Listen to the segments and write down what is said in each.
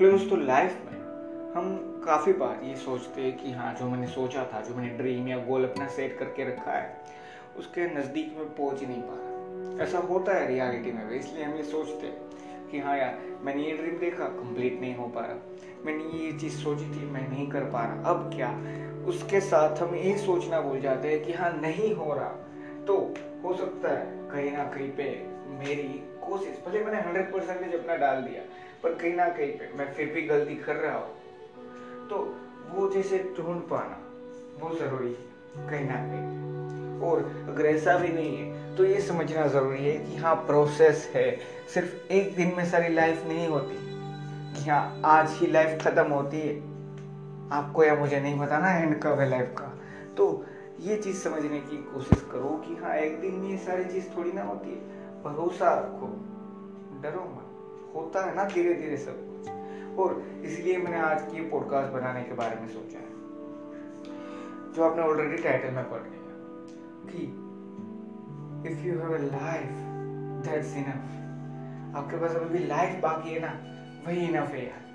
Friends तो life में। हम काफ़ी बार ये सोचते हैं कि हाँ जो मैंने सोचा था, जो मैंने ड्रीम या गोल अपना सेट करके रखा है, उसके नज़दीक में पहुँच ही नहीं पा रहा। ऐसा होता है रियलिटी में भी, इसलिए हम ये सोचते हैं कि हाँ यार, मैंने ये ड्रीम देखा कंप्लीट नहीं हो पा रहा। मैंने ये चीज़ सोची थी, मैं नहीं कर पा रहा। अब क्या? उसके साथ हम ये सोचना भूल जाते हैं कि हाँ नहीं हो रहा। तो हो सकता है कहीं ना कहीं पे मेरी कोशिश, भले मैंने हंड्रेड परसेंटेज अपना डाल दिया पर कहीं ना कहीं पे मैं फिर भी गलती कर रहा हूँ। तो वो जैसे ढूंढ पाना, वो ज़रूरी है, कहीं ना कहीं। और अगर ऐसा भी नहीं है तो ये समझना ज़रूरी है कि हाँ प्रोसेस है। सिर्फ़ एक दिन में सारी लाइफ नहीं होती। कि हाँ आज ही लाइफ खत्म होती है। आपको या मुझे नहीं बताना एंड कब है लाइफ का। तो ये चीज़ समझने की कोशिश करो कि हाँ एक दिन में ये सारी चीज़ थोड़ी ना होती है। भरोसा रखो। डरो मत। होता है ना धीरे धीरे सब कुछ। और इसलिए मैंने आज की पॉडकास्ट बनाने के बारे में सोचा है, जो आपने ऑलरेडी टाइटल में पढ़ लिया कि if you have a life that's enough आपके पास अभी भी लाइफ बाकी है ना, वही इनफ है यार।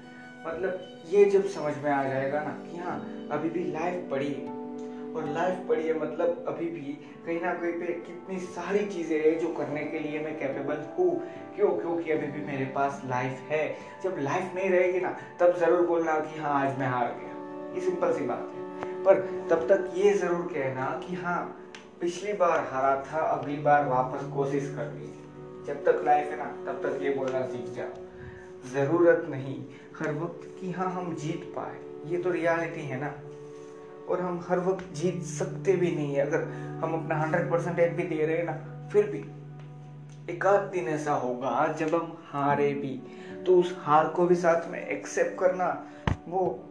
मतलब ये जब समझ में आ जाएगा ना कि हाँ अभी भी लाइफ पड़ी है। और लाइफ पड़ी है मतलब अभी भी कहीं ना कहीं पे कितनी सारी चीज़ें है जो करने के लिए मैं कैपेबल हूँ। क्यों? क्योंकि अभी भी मेरे पास लाइफ है। जब लाइफ नहीं रहेगी ना, तब ज़रूर बोलना कि हाँ आज मैं हार गया। ये सिंपल सी बात है। पर तब तक ये ज़रूर कहना कि हाँ पिछली बार हारा था, अगली बार वापस कोशिश कर करनी जब तक लाइफ है ना, तब तक ये बोलना सीख जाओ। ज़रूरत नहीं, हर वक्त कि हाँ हम जीत पाए। ये तो रियलिटी है ना। और हम हर वक्त जीत सकते भी नहीं है। अगर हम अपना हंड्रेड परसेंटेज भी दे रहे हैं ना, फिर भी। एक आध दिन ऐसा होगा, जब हम हारे भी। तो उस हार को भी साथ में एक्सेप्ट करना वो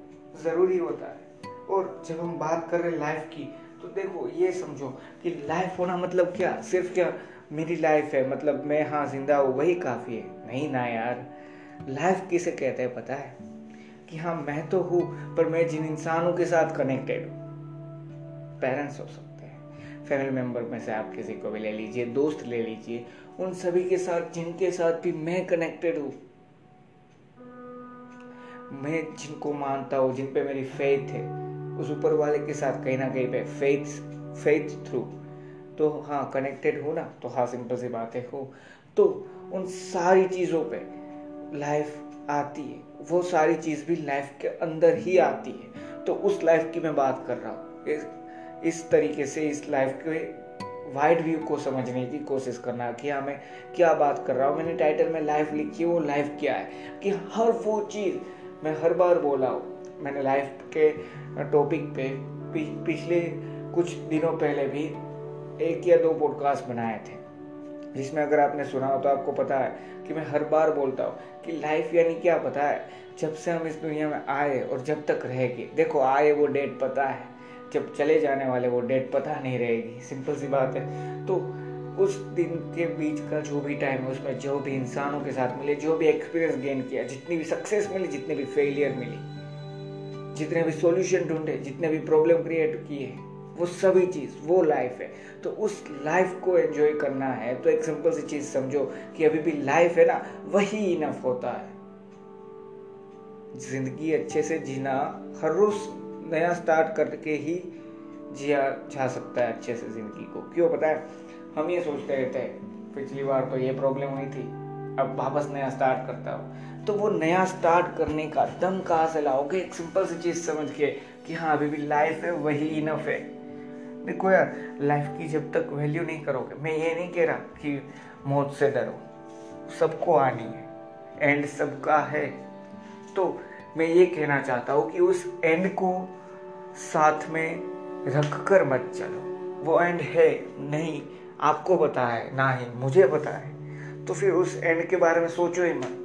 ज़रूरी होता है। और जब हम बात कर रहे लाइफ की तो देखो, ये समझो कि लाइफ होना मतलब क्या? सिर्फ़ क्या मेरी लाइफ है? मतलब मैं हाँ ज़िंदा हूँ, वही काफ़ी है। नहीं ना यार। लाइफ किसे कहते हैं, पता है? कि हाँ मैं तो हूँ, पर मैं जिन इंसानों के साथ कनेक्टेड हूँ। पेरेंट्स हो सकते हैं। फैमिली मेंबर में से आप किसी को भी ले लीजिए, दोस्त ले लीजिए, उन सभी के साथ, जिनके साथ भी मैं कनेक्टेड हूँ। मैं जिनको मानता हूँ, जिन पे मेरी फेथ है, उस ऊपर वाले के साथ कहीं ना कहीं पे फेथ फेथ थ्रू तो हाँ कनेक्टेड हो ना तो हाँ सिंपल सी बात है तो उन सारी चीज़ों पे लाइफ आती है। वो सारी चीज़ भी लाइफ के अंदर ही आती है। तो उस लाइफ की मैं बात कर रहा हूँ। इस, इस तरीके से इस लाइफ के वाइड व्यू को समझने की कोशिश करना कि हाँ मैं क्या बात कर रहा हूँ। मैंने टाइटल में लाइफ लिखी है वो लाइफ क्या है? कि हर वो चीज़ मैं हर बार बोला हूँ। मैंने लाइफ के टॉपिक पे पिछले कुछ दिनों पहले भी एक या दो पॉडकास्ट बनाए थे। जिसमें अगर आपने सुना हो तो आपको पता है कि मैं हर बार बोलता हूँ कि लाइफ यानी क्या पता है? जब से हम इस दुनिया में आए और जब तक रहेगी। देखो, आए वो डेट पता है। जब चले जाने वाले वो डेट पता नहीं रहेगी। सिंपल सी बात है। तो उस दिन के बीच का जो भी टाइम है, उसमें जो भी इंसानों के साथ मिले, जो भी एक्सपीरियंस गेन किया, जितनी भी सक्सेस मिली, जितनी भी फेलियर मिली, जितने भी सॉल्यूशन ढूंढे, जितने भी प्रॉब्लम क्रिएट किए वो सभी चीज़, वो लाइफ है। तो उस लाइफ को एंजॉय करना है। तो एक सिंपल सी चीज़ समझो कि अभी भी लाइफ है ना, वही इनफ होता है। ज़िंदगी अच्छे से जीना, हर रोज नया स्टार्ट करके ही जिया जा सकता है अच्छे से ज़िंदगी को। क्यों पता है? हम ये सोचते रहते हैं, पिछली बार तो ये प्रॉब्लम हुई थी, अब वापस नया स्टार्ट करता हो। तो वो नया स्टार्ट करने का दम कहाँ से लाओगे? एक सिंपल सी चीज़ समझ के कि हाँ अभी भी लाइफ है, वही इनफ है। देखो यार लाइफ की जब तक वैल्यू नहीं करोगे, मैं ये नहीं कह रहा कि मौत से डरो। सबको आनी है एंड सबका है। तो मैं ये कहना चाहता हूँ कि उस एंड को साथ में रख कर मत चलो। वो एंड है, नहीं, आपको पता है, ना ही मुझे पता है। तो फिर उस एंड के बारे में सोचो ही मत।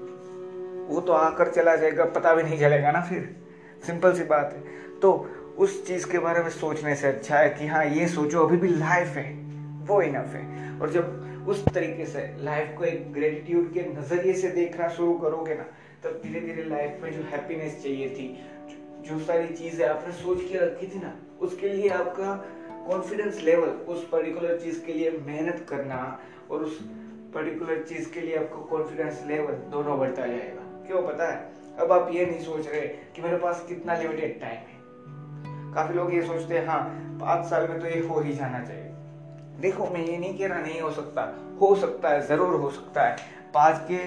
वो तो आकर चला जाएगा, पता भी नहीं चलेगा ना फिर। सिंपल सी बात है। तो उस चीज़ के बारे में सोचने से अच्छा है कि हाँ ये सोचो, अभी भी लाइफ है, वो इनफ है। और जब उस तरीके से लाइफ को एक ग्रेटिट्यूड के नज़रिए से देखना शुरू करोगे ना, तब धीरे धीरे लाइफ में जो हैप्पीनेस चाहिए थी, जो सारी चीज़ें आपने सोच के रखी थी ना, उसके लिए आपका कॉन्फिडेंस लेवल उस पर्टिकुलर चीज़ के लिए मेहनत करना और उस पर्टिकुलर चीज़ के लिए आपका कॉन्फिडेंस लेवल दोनों बढ़ता जाएगा। क्यों पता है? अब आप ये नहीं सोच रहे कि मेरे पास कितना लिमिटेड टाइम काफ़ी लोग ये सोचते हैं हाँ पाँच साल में तो ये हो ही जाना चाहिए। देखो, मैं ये नहीं कह रहा नहीं हो सकता। हो सकता है, ज़रूर हो सकता है। पाँच के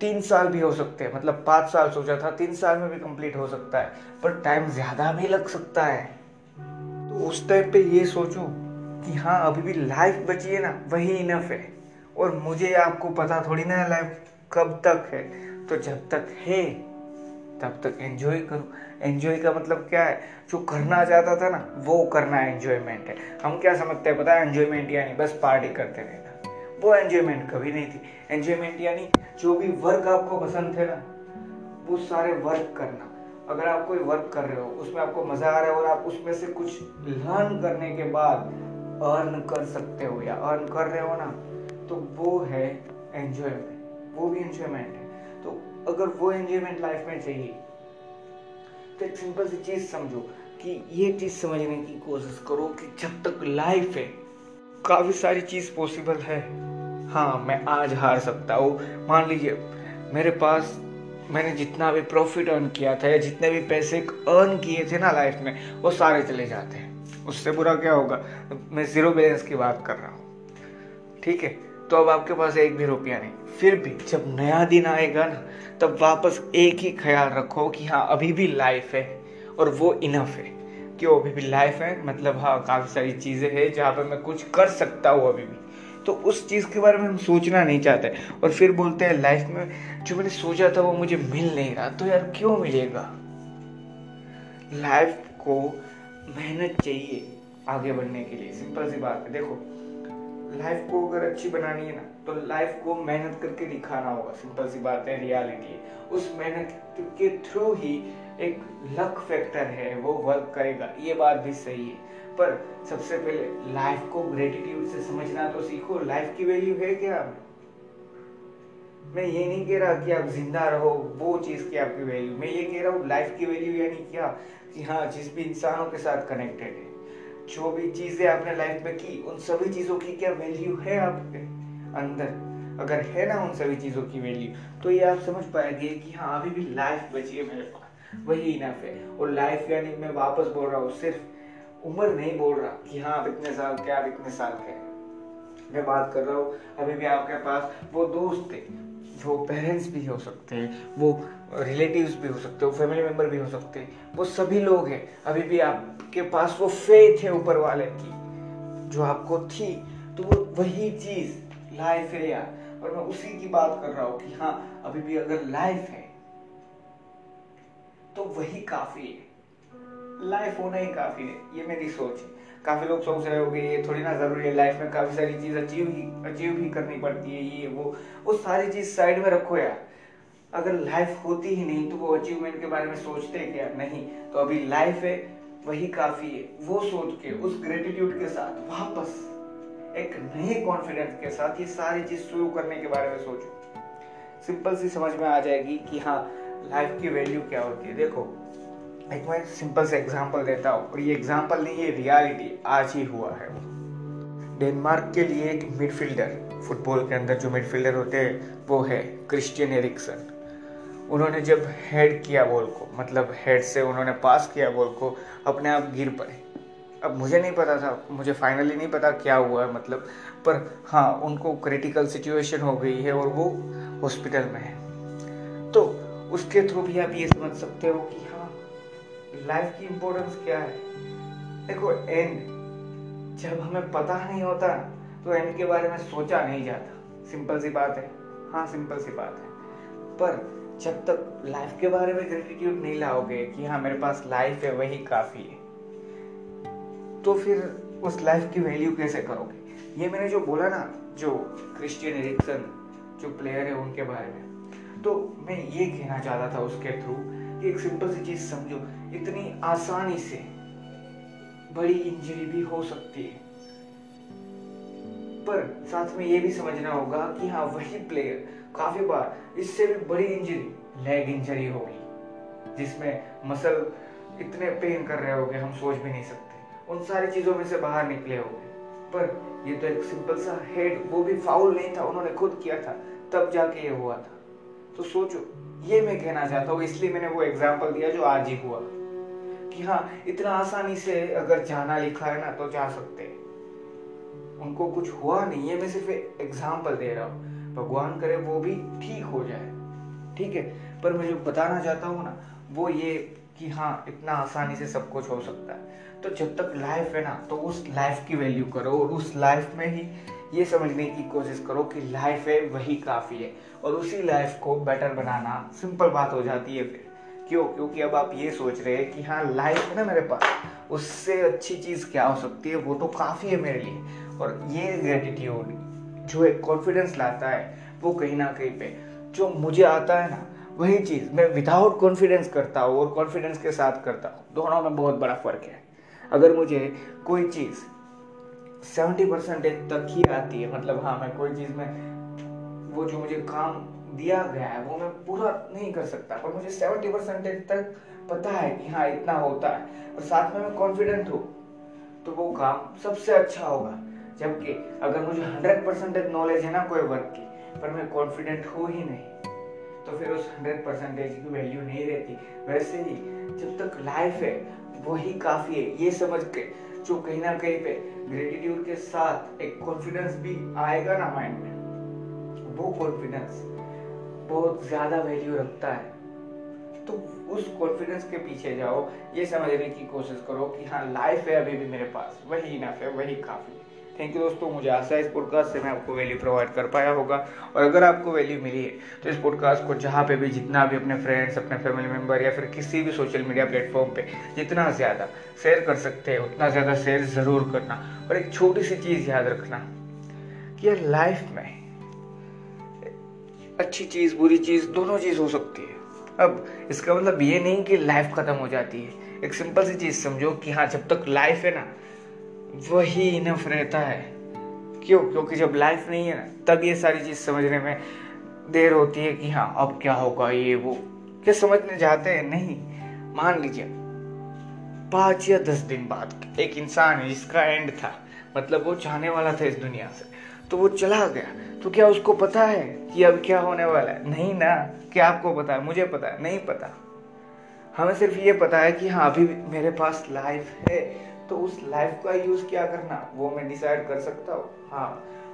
तीन साल भी हो सकते हैं। मतलब पाँच साल सोचा था, तीन साल में भी कंप्लीट हो सकता है। पर टाइम ज़्यादा भी लग सकता है। तो उस टाइम पे ये सोचो कि हाँ अभी भी लाइफ बची है ना, वही इनफ है। और मुझे आपको पता थोड़ी ना लाइफ कब तक है। तो जब तक है तब तक एंजॉय करो। एंजॉय का मतलब क्या है? जो करना चाहता था ना, वो करना एंजॉयमेंट है। हम क्या समझते हैं पता है? एंजॉयमेंट यानी बस पार्टी करते रहना। वो एंजॉयमेंट कभी नहीं थी। एंजॉयमेंट यानी जो भी वर्क आपको पसंद थे ना, वो सारे वर्क करना। अगर आप कोई वर्क कर रहे हो, उसमें आपको मज़ा आ रहा है और आप उसमें से कुछ लर्न करने के बाद अर्न कर सकते हो या अर्न कर रहे हो ना तो वो है एंजॉयमेंट वो भी एंजॉयमेंट है। तो अगर वो एंजॉयमेंट लाइफ में चाहिए। तो एक सिंपल सी चीज़ समझो कि ये चीज़ समझने की कोशिश करो कि जब तक लाइफ है, काफ़ी सारी चीज़ पॉसिबल है। हाँ मैं आज हार सकता हूँ। मान लीजिए, मेरे पास, मैंने जितना भी प्रॉफिट अर्न किया था या जितने भी पैसे अर्न किए थे ना लाइफ में, वो सारे चले जाते हैं। उससे बुरा क्या होगा? मैं ज़ीरो बैलेंस की बात कर रहा हूँ। ठीक है? तो अब आपके पास एक भी रुपया नहीं। फिर भी जब नया दिन आएगा ना, तब वापस एक ही ख्याल रखो कि हाँ अभी भी लाइफ है और वो इनफ है। क्यों? अभी भी लाइफ है मतलब हाँ काफ़ी सारी चीज़ें हैं जहाँ पर मैं कुछ कर सकता हूँ अभी भी। तो उस चीज़ के बारे में हम सोचना नहीं चाहते। और फिर बोलते हैं लाइफ में जो मैंने सोचा था वो मुझे मिल नहीं रहा तो यार क्यों मिलेगा? लाइफ को मेहनत चाहिए आगे बढ़ने के लिए। सिंपल सी बात है। देखो लाइफ को अगर अच्छी बनानी है ना तो लाइफ को मेहनत करके दिखाना होगा। सिंपल सी बात है रियलिटी है। उस मेहनत के थ्रू ही एक लक फैक्टर है, वो वर्क करेगा। ये बात भी सही है। पर सबसे पहले लाइफ को ग्रेटिट्यूड से समझना तो सीखो। लाइफ की वैल्यू है क्या? मैं ये नहीं कह रहा कि आप ज़िंदा रहो, वो चीज़ की आपकी वैल्यू मैं ये कह रहा हूँ लाइफ की वैल्यू यानी क्या? कि हाँ जिस भी इंसानों के साथ कनेक्टेड है। जो भी चीज़ें आपने लाइफ में की, उन सभी चीज़ों की क्या वैल्यू है आपके अंदर? अगर है ना उन सभी चीज़ों की वैल्यू तो ये आप समझ पाएँगे कि हाँ अभी भी लाइफ बची है मेरे पास। वही इनफ है। और लाइफ यानी मैं वापस बोल रहा हूँ, सिर्फ़ उम्र नहीं बोल रहा कि हाँ आप इतने साल के आप इतने साल के मैं बात कर रहा हूँ, अभी भी आपके पास वो दोस्त थे जो पेरेंट्स भी हो सकते हैं, वो रिलेटिव्स भी हो सकते हैं, वो फैमिली मेंबर भी हो सकते हैं, वो सभी लोग हैं। अभी भी आपके पास वो फेथ है ऊपर वाले की, जो आपको थी तो वो वही चीज़ लाइफ है यार। और मैं उसी की बात कर रहा हूँ कि हाँ अभी भी अगर लाइफ है तो वही काफ़ी है। लाइफ होना ही काफ़ी है, ये मेरी सोच है। काफ़ी लोग सोच रहे होंगे, ये थोड़ी ना ज़रूरी है लाइफ में काफ़ी सारी चीज़ अचीव ही अचीव भी करनी पड़ती है, ये, वो वो सारी चीज़ साइड में रखो यार। अगर लाइफ होती ही नहीं तो वो अचीवमेंट के बारे में सोचते क्या? नहीं। तो अभी लाइफ है, वही काफ़ी है। वो सोच के, उस ग्रेटिट्यूड के साथ, वापस, एक नए कॉन्फिडेंस के साथ ये सारी चीज़ शुरू करने के बारे में सोचो। सिंपल सी समझ में आ जाएगी कि हाँ लाइफ की वैल्यू क्या होती है। देखो एक मैं सिंपल से एग्जांपल देता हूँ। और ये एग्जांपल नहीं है रियलिटी आज ही हुआ है डेनमार्क के लिए एक मिडफील्डर फुटबॉल के अंदर जो मिडफील्डर होते हैं, वो है क्रिस्टियन एरिक्सन उन्होंने जब हेड किया बॉल को मतलब हेड से उन्होंने पास किया बॉल को, अपने आप गिर पड़े। अब मुझे नहीं पता था, मुझे फाइनली नहीं पता क्या हुआ है मतलब पर हाँ उनको क्रिटिकल सिचुएशन हो गई है और वो हॉस्पिटल में है। तो उसके थ्रू भी आप ये समझ सकते हो कि हाँ लाइफ की इम्पोर्टेंस क्या है? देखो एंड जब हमें पता नहीं होता तो एंड के बारे में सोचा नहीं जाता। सिंपल सी बात है। हाँ सिंपल सी बात है। पर जब तक लाइफ के बारे में ग्रेटिट्यूड नहीं लाओगे कि हाँ मेरे पास लाइफ है, वही काफ़ी है तो फिर उस लाइफ की वैल्यू कैसे करोगे? ये मैंने जो बोला ना, जो क्रिश्चियन एरिक्सन जो प्लेयर है, उनके बारे में तो मैं ये कहना चाहता था उसके थ्रू कि एक सिंपल सी चीज़ समझो। इतनी आसानी से बड़ी इंजरी भी हो सकती है। पर साथ में ये भी समझना होगा कि हाँ वही प्लेयर काफ़ी बार इससे भी बड़ी इंजरी लेग इंजरी होगी, जिसमें मसल इतने पेन कर रहे होगे, हम सोच भी नहीं सकते। उन सारी चीज़ों में से बाहर निकले होगे। पर ये तो एक सिंपल सा हेड वो भी फाउल नहीं था, उन्होंने खुद किया था, तब जाके ये हुआ था। तो सोचो, ये मैं कहना चाहता हूँ, इसलिए मैंने वो एग्ज़ाम्पल दिया जो आज ही हुआ। कि हाँ इतना आसानी से अगर जाना लिखा है ना तो जा सकते हैं। उनको कुछ हुआ नहीं है, मैं सिर्फ़ एग्ज़ाम्पल दे रहा हूँ। भगवान करे वो भी ठीक हो जाए। ठीक है? पर मैं जो बताना चाहता हूँ ना, वो ये कि हाँ इतना आसानी से सब कुछ हो सकता है। तो जब तक लाइफ है ना तो उस लाइफ की वैल्यू करो और उस लाइफ में ही ये समझने की कोशिश करो कि लाइफ है, वही काफ़ी है। और उसी लाइफ को बेटर बनाना सिंपल बात हो जाती है फिर। क्यों? क्योंकि अब आप ये सोच रहे हैं कि हाँ लाइफ है ना मेरे पास, उससे अच्छी चीज़ क्या हो सकती है? वो तो काफ़ी है मेरे लिए। और ये ग्रेटिट्यूड जो एक कॉन्फिडेंस लाता है, वो कहीं ना कहीं पे जो मुझे आता है ना, वही चीज़ मैं विदाउट कॉन्फिडेंस करता हूँ और कॉन्फिडेंस के साथ करता हूँ। दोनों में बहुत बड़ा फ़र्क है। अगर मुझे कोई चीज़ सेवेंटी परसेंटेज तक ही आती है मतलब हाँ मैं कोई चीज़ में, वो जो मुझे काम दिया गया है, वो मैं पूरा नहीं कर सकता, पर मुझे सेवेंटी परसेंटेज तक पता है कि हाँ इतना होता है। और साथ में मैं कॉन्फिडेंट हूँ तो वो काम सबसे अच्छा होगा। जबकि अगर मुझे हंड्रेड परसेंटेज नॉलेज है ना कोई वर्क की, पर मैं कॉन्फिडेंट हो ही नहीं तो फिर उस हंड्रेड परसेंटेज की वैल्यू नहीं रहती। वैसे ही, जब तक लाइफ है वही काफ़ी है। ये समझ के जो कहीं ना कहीं पे ग्रेटिट्यूड के साथ एक कॉन्फिडेंस भी आएगा ना माइंड में, वो कॉन्फिडेंस बहुत ज़्यादा वैल्यू रखता है। तो उस कॉन्फिडेंस के पीछे जाओ, ये समझने की कोशिश करो कि हाँ लाइफ है अभी भी मेरे पास, वही इनफ है, वही काफ़ी थैंक यू दोस्तों, मुझे आशा है इस पॉडकास्ट से मैं आपको वैल्यू प्रोवाइड कर पाया होगा। और अगर आपको वैल्यू मिली है तो इस पॉडकास्ट को जहाँ पे भी जितना भी अपने फ्रेंड्स अपने फैमिली मेंबर या फिर किसी भी सोशल मीडिया प्लेटफॉर्म पे जितना ज़्यादा शेयर कर सकते हैं, उतना ज़्यादा शेयर ज़रूर करना। और एक छोटी सी चीज़ याद रखना कि यार लाइफ में अच्छी चीज़, बुरी चीज़ दोनों चीज़ हो सकती है। अब इसका मतलब ये नहीं कि लाइफ ख़त्म हो जाती है। एक सिंपल सी चीज़ समझो कि हाँ जब तक लाइफ है ना वही इनफ रहता है। क्यों? क्योंकि जब लाइफ नहीं है ना, तब ये सारी चीज़ समझने में देर होती है कि हाँ अब क्या होगा ये वो। क्या समझने जाते हैं, नहीं। मान लीजिए, पाँच या दस दिन बाद एक इंसान है जिसका एंड था मतलब वो चाहने वाला था इस दुनिया से तो वो चला गया। तो क्या उसको पता है कि अब क्या होने वाला है? नहीं ना। क्या आपको पता है? मुझे पता है। नहीं पता। हमें सिर्फ़ ये पता है कि हाँ अभी मेरे पास लाइफ है। तो उस लाइफ का यूज़ क्या करना? वो मैं डिसाइड कर सकता हूँ। हाँ।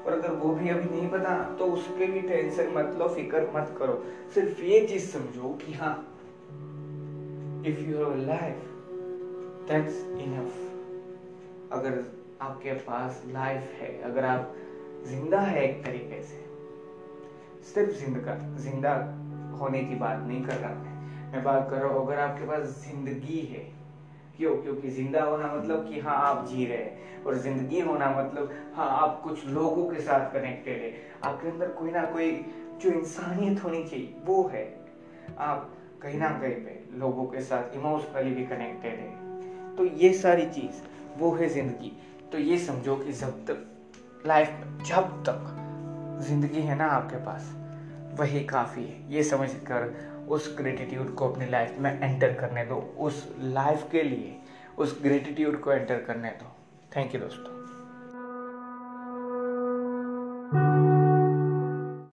और अगर वो भी अभी नहीं पता तो उसके भी टेंशन मत लो, फ़िक्र मत करो। सिर्फ़ ये चीज़ समझो कि हाँ if you have life that's enough अगर आपके पास लाइफ है, अगर आप ज़िंदा है एक तरीके से, सिर्फ़ ज़िंदा ज़िंदा होने की बात नहीं कर रहा मैं। मैं बात कर रहा हूँ, अगर आपके पास ज़िंदगी है क्यों? क्योंकि ज़िंदा होना मतलब कि हाँ आप जी रहे हैं। और ज़िंदगी होना मतलब हाँ आप कुछ लोगों के साथ कनेक्टेड है। आपके अंदर कोई ना कोई जो इंसानियत होनी चाहिए, वो है। आप कहीं ना कहीं पे लोगों के साथ इमोशनली भी कनेक्टेड है। तो ये सारी चीज़, वो है ज़िंदगी। तो ये समझो कि जब तक लाइफ जब तक ज़िंदगी है ना आपके पास, वही काफ़ी है। ये समझ कर उस ग्रेटिट्यूड को अपनी लाइफ में एंटर करने दो। उस लाइफ के लिए उस ग्रेटिट्यूड को एंटर करने दो। थैंक यू दोस्तों।